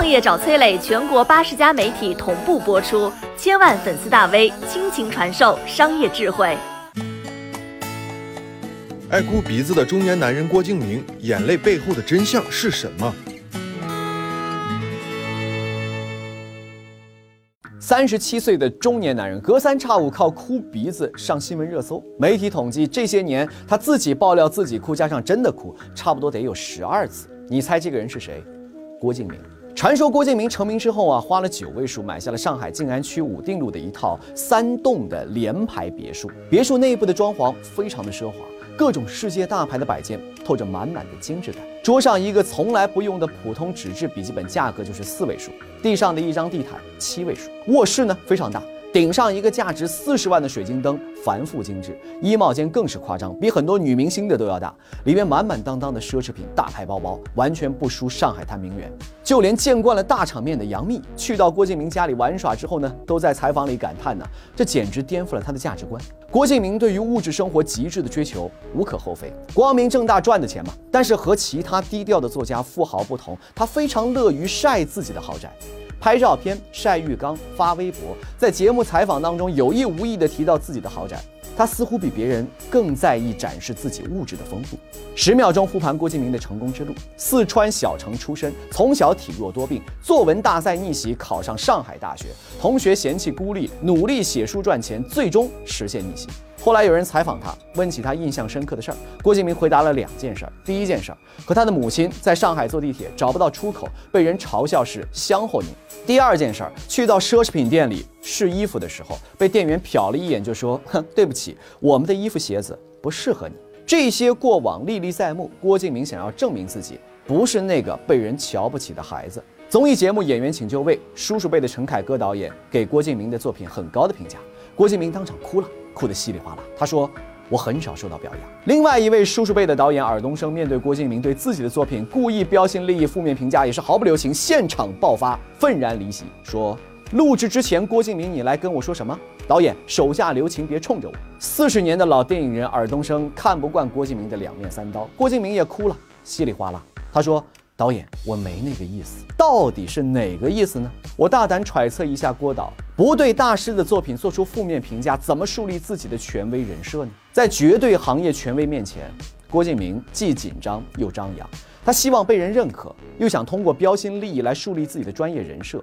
创业找崔磊，全国八十家媒体同步播出，千万粉丝大 V 倾情传授商业智慧。爱哭鼻子的中年男人郭敬明，眼泪背后的真相是什么？三十七岁的中年男人，隔三差五靠哭鼻子上新闻热搜。媒体统计，这些年他自己爆料自己哭，加上真的哭，差不多得有十二次。你猜这个人是谁？郭敬明。传说郭敬明成名之后啊，花了九位数买下了上海静安区武定路的一套三栋的联排别墅。别墅内部的装潢非常的奢华。各种世界大牌的摆件，透着满满的精致感。桌上一个从来不用的普通纸质笔记本，价格就是四位数。地上的一张地毯，七位数。卧室呢非常大。顶上一个价值四十万的水晶灯，繁复精致。衣帽间更是夸张，比很多女明星的都要大。里面满满当当的奢侈品，大牌包包，完全不输上海滩名媛。就连见惯了大场面的杨幂，去到郭敬明家里玩耍之后呢，都在采访里感叹呢，这简直颠覆了他的价值观。郭敬明对于物质生活极致的追求，无可厚非，光明正大赚的钱嘛。但是和其他低调的作家富豪不同，他非常乐于晒自己的豪宅。拍照片、晒浴缸、发微博，在节目采访当中有意无意地提到自己的豪宅。他似乎比别人更在意展示自己物质的丰富。十秒钟复盘郭敬明的成功之路：四川小城出身，从小体弱多病，作文大赛逆袭考上上海大学，同学嫌弃孤立，努力写书赚钱，最终实现逆袭。后来有人采访他，问起他印象深刻的事儿，郭敬明回答了两件事儿。第一件事儿，和他的母亲在上海坐地铁找不到出口，被人嘲笑是香火宁。第二件事儿，去到奢侈品店里试衣服的时候，被店员瞟了一眼就说：“哼，对不起，我们的衣服鞋子不适合你。”这些过往历历在目。郭敬明想要证明自己不是那个被人瞧不起的孩子。综艺节目《演员请就位》，叔叔辈的陈凯歌导演给郭敬明的作品很高的评价，郭敬明当场哭了。哭得稀里哗啦。他说：“我很少受到表扬。”另外一位叔叔辈的导演尔冬升面对郭敬明对自己的作品故意标新立异负面评价，也是毫不留情，现场爆发，愤然离席，说：“录制之前，郭敬明你来跟我说什么？导演手下留情，别冲着我。”四十年的老电影人尔冬升看不惯郭敬明的两面三刀，郭敬明也哭了，稀里哗啦。他说。导演，我没那个意思，到底是哪个意思呢？我大胆揣测一下，郭导不对大师的作品做出负面评价，怎么树立自己的权威人设呢？在绝对行业权威面前，郭敬明既紧张又张扬，他希望被人认可，又想通过标新立异来树立自己的专业人设。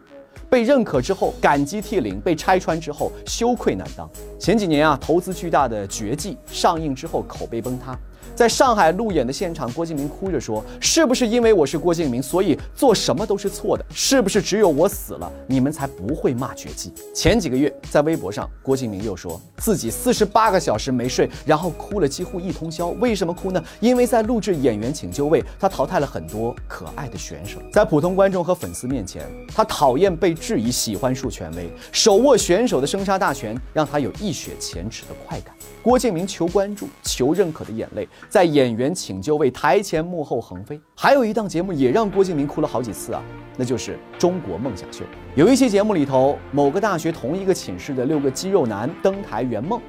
被认可之后感激涕零，被拆穿之后羞愧难当。前几年啊，投资巨大的《绝技》上映之后口碑崩塌。在上海路演的现场，郭敬明哭着说：“是不是因为我是郭敬明，所以做什么都是错的？是不是只有我死了，你们才不会骂绝技？”前几个月，在微博上，郭敬明又说自己四十八个小时没睡，然后哭了几乎一通宵。为什么哭呢？因为在录制《演员请就位》，他淘汰了很多可爱的选手。在普通观众和粉丝面前，他讨厌被质疑，喜欢树权威，手握选手的生杀大权，让他有一雪前耻的快感。郭敬明求关注、求认可的眼泪。在演员请就位台前幕后横飞，还有一档节目也让郭敬明哭了好几次啊，那就是《中国梦想秀》。有一期节目里头，某个大学同一个寝室的六个肌肉男登台圆梦，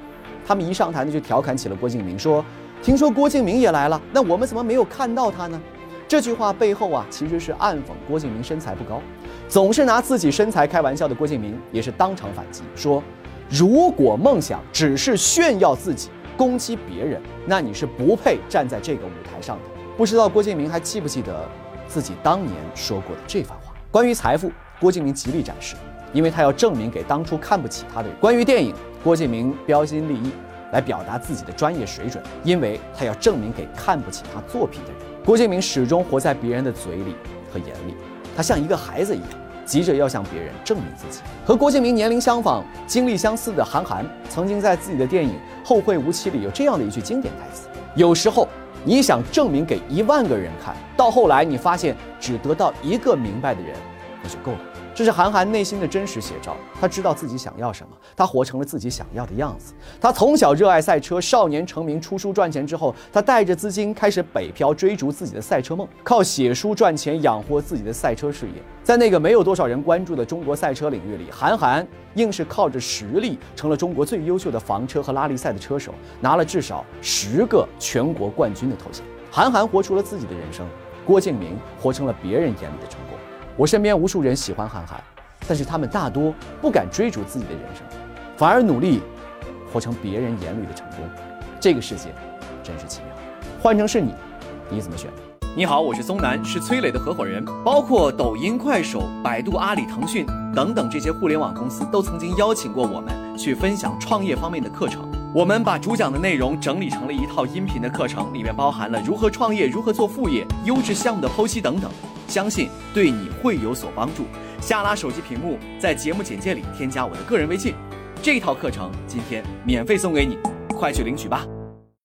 他们一上台呢就调侃起了郭敬明，说：“听说郭敬明也来了，那我们怎么没有看到他呢？”这句话背后啊，其实是暗讽郭敬明身材不高。总是拿自己身材开玩笑的郭敬明也是当场反击，说：“如果梦想只是炫耀自己。”攻击别人，那你是不配站在这个舞台上的。不知道郭敬明还记不记得自己当年说过的这番话？关于财富，郭敬明极力展示，因为他要证明给当初看不起他的人。关于电影，郭敬明标新立异，来表达自己的专业水准，因为他要证明给看不起他作品的人。郭敬明始终活在别人的嘴里和眼里，他像一个孩子一样。急着要向别人证明自己。和郭敬明年龄相仿、经历相似的韩寒，曾经在自己的电影《后会无期》里有这样的一句经典台词：“有时候你想证明给一万个人看，到后来你发现只得到一个明白的人，那就够了。”这是韩寒内心的真实写照。他知道自己想要什么，他活成了自己想要的样子。他从小热爱赛车，少年成名，出书赚钱之后，他带着资金开始北漂，追逐自己的赛车梦，靠写书赚钱养活自己的赛车事业。在那个没有多少人关注的中国赛车领域里，韩寒硬是靠着实力成了中国最优秀的房车和拉力赛的车手，拿了至少十个全国冠军的头衔。韩寒活出了自己的人生，郭敬明活成了别人眼里的成功。我身边无数人喜欢韩寒，但是他们大多不敢追逐自己的人生，反而努力活成别人眼里的成功。这个世界真是奇妙。换成是你，你怎么选？你好，我是松南，是崔磊的合伙人。包括抖音、快手、百度、阿里、腾讯等等这些互联网公司，都曾经邀请过我们去分享创业方面的课程。我们把主讲的内容整理成了一套音频的课程，里面包含了如何创业、如何做副业、优质项目的剖析等等，相信对你会有所帮助。下拉手机屏幕，在节目简介里添加我的个人微信，这套课程今天免费送给你，快去领取吧。